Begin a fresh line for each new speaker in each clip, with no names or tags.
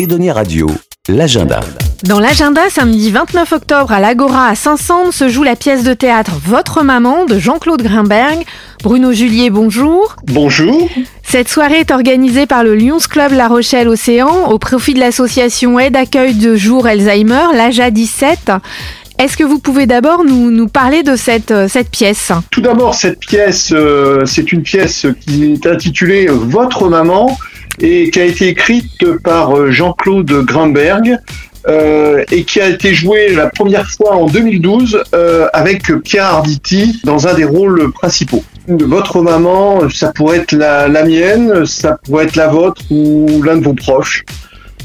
Edonia Radio, l'agenda.
Dans l'agenda, samedi 29 octobre à l'Agora à Saint-Saëns se joue la pièce de théâtre Votre maman de Jean-Claude Grimberg. Bruno Julier, bonjour.
Bonjour.
Cette soirée est organisée par le Lions Club La Rochelle Océan au profit de l'association Aide Accueil de Jour Alzheimer, l'AJA 17. Est-ce que vous pouvez d'abord nous, nous, parler de cette, euh, cette pièce?
Tout d'abord, cette pièce, euh, c'est une pièce qui est intitulée Votre maman et qui a été écrite par euh, Jean-Claude Grimberg. Euh, et qui a été jouée la première fois en 2012 euh, avec Pierre Arditi dans un des rôles principaux. Votre maman, ça pourrait être la, mienne, ça pourrait être la vôtre ou l'un de vos proches.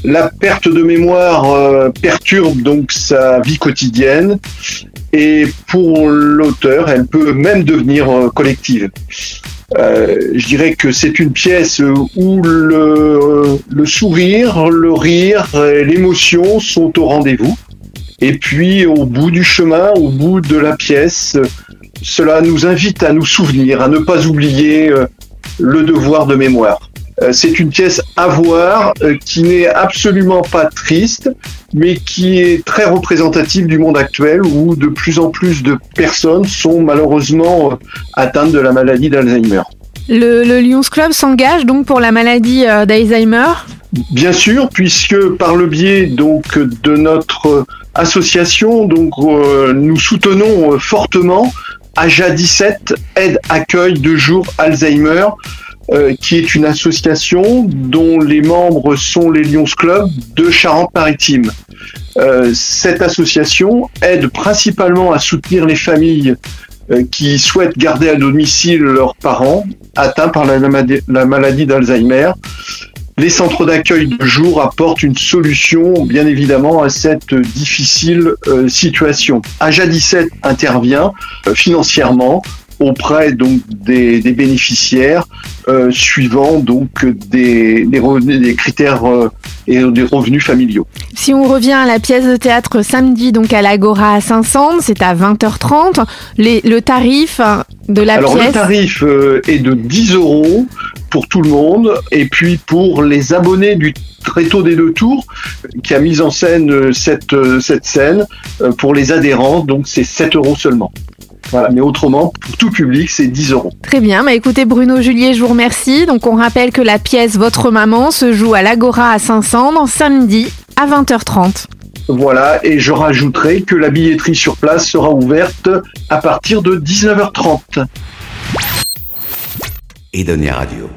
La perte de mémoire perturbe donc sa vie quotidienne et pour l'auteur, elle peut même devenir collective. Euh, je dirais que c'est une pièce où le, le sourire, le rire, l'émotion sont au rendez-vous. Et puis au bout du chemin, au bout de la pièce, cela nous invite à nous souvenir, à ne pas oublier euh, le devoir de mémoire. Euh, c'est une pièce à voir euh, qui n'est absolument pas triste, mais qui est très représentative du monde actuel où de plus en plus de personnes sont malheureusement euh, atteintes de la maladie d'Alzheimer.
Le, le Lions Club s'engage donc pour la maladie d'Alzheimer?
Bien sûr, puisque par le biais donc de notre association, donc nous soutenons fortement AJA 17 aide accueil de jour Alzheimer euh, qui est une association dont les membres sont les Lions Club de Charente-Maritime. Euh, cette association aide principalement à soutenir les familles euh, qui souhaitent garder à domicile leurs parents atteints par la, la maladie d'Alzheimer. Les centres d'accueil de jour apportent une solution, bien évidemment, à cette difficile situation. AJA 17 intervient financièrement auprès donc des, des bénéficiaires euh, suivant donc des, des, revenus, des critères euh, et des revenus familiaux.
Si on revient à la pièce de théâtre samedi donc à l'Agora à 500, c'est à 20h30. Les, le tarif de la
Alors,
pièce?
le tarif euh, est de 10 euros pour tout le monde et puis pour les abonnés du Tréteau des deux tours qui a mis en scène cette, cette scène pour les adhérents donc c'est 7 euros seulement. Voilà, mais autrement, pour tout public, c'est 10 euros.
Très bien. Bah, écoutez, Bruno Julier, je vous remercie. Donc, on rappelle que la pièce Votre maman se joue à l'Agora à 500 dans samedi à 20h30.
Voilà, et je rajouterai que la billetterie sur place sera ouverte à partir de 19h30.
Edonia Radio.